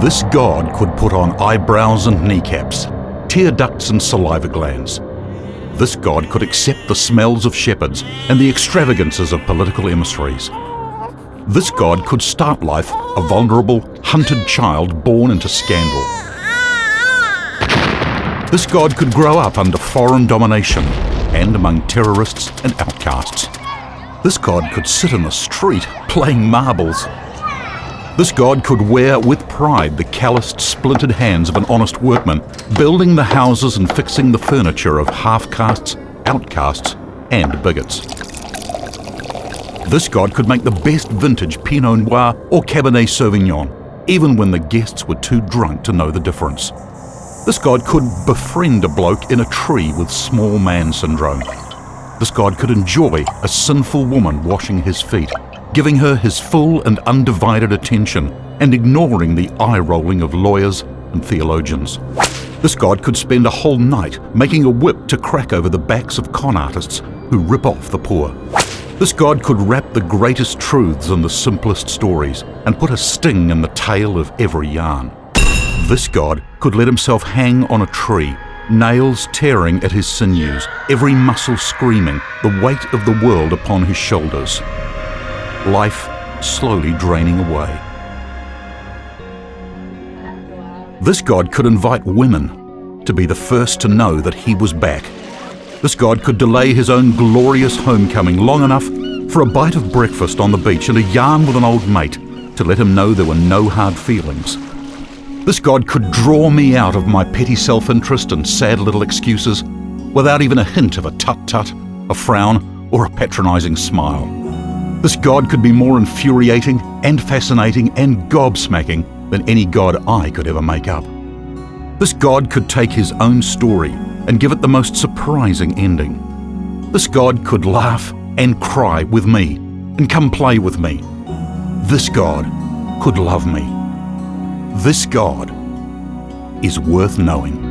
This God could put on eyebrows and kneecaps, tear ducts and saliva glands. This God could accept the smells of shepherds and the extravagances of political emissaries. This God could start life a vulnerable, hunted child born into scandal. This God could grow up under foreign domination and among terrorists and outcasts. This God could sit in the street playing marbles. This God could wear with pride the calloused, splintered hands of an honest workman, building the houses and fixing the furniture of half castes, outcasts, and bigots. This God could make the best vintage Pinot Noir or Cabernet Sauvignon, even when the guests were too drunk to know the difference. This God could befriend a bloke in a tree with small man syndrome. This God could enjoy a sinful woman washing his feet, giving her his full and undivided attention and ignoring the eye rolling of lawyers and theologians. This God could spend a whole night making a whip to crack over the backs of con artists who rip off the poor. This God could wrap the greatest truths in the simplest stories and put a sting in the tail of every yarn. This God could let himself hang on a tree, nails tearing at his sinews, every muscle screaming, the weight of the world upon his shoulders. Life slowly draining away. This God could invite women to be the first to know that he was back. This God could delay his own glorious homecoming long enough for a bite of breakfast on the beach and a yarn with an old mate to let him know there were no hard feelings this God could draw me out of my petty self interest and sad little excuses without even a hint of a tut tut, a frown, or a patronising smile. This God could be more infuriating and fascinating and gobsmacking than any God I could ever make up. This God could take his own story and give it the most surprising ending. This God could laugh and cry with me and come play with me. This God could love me. This God is worth knowing.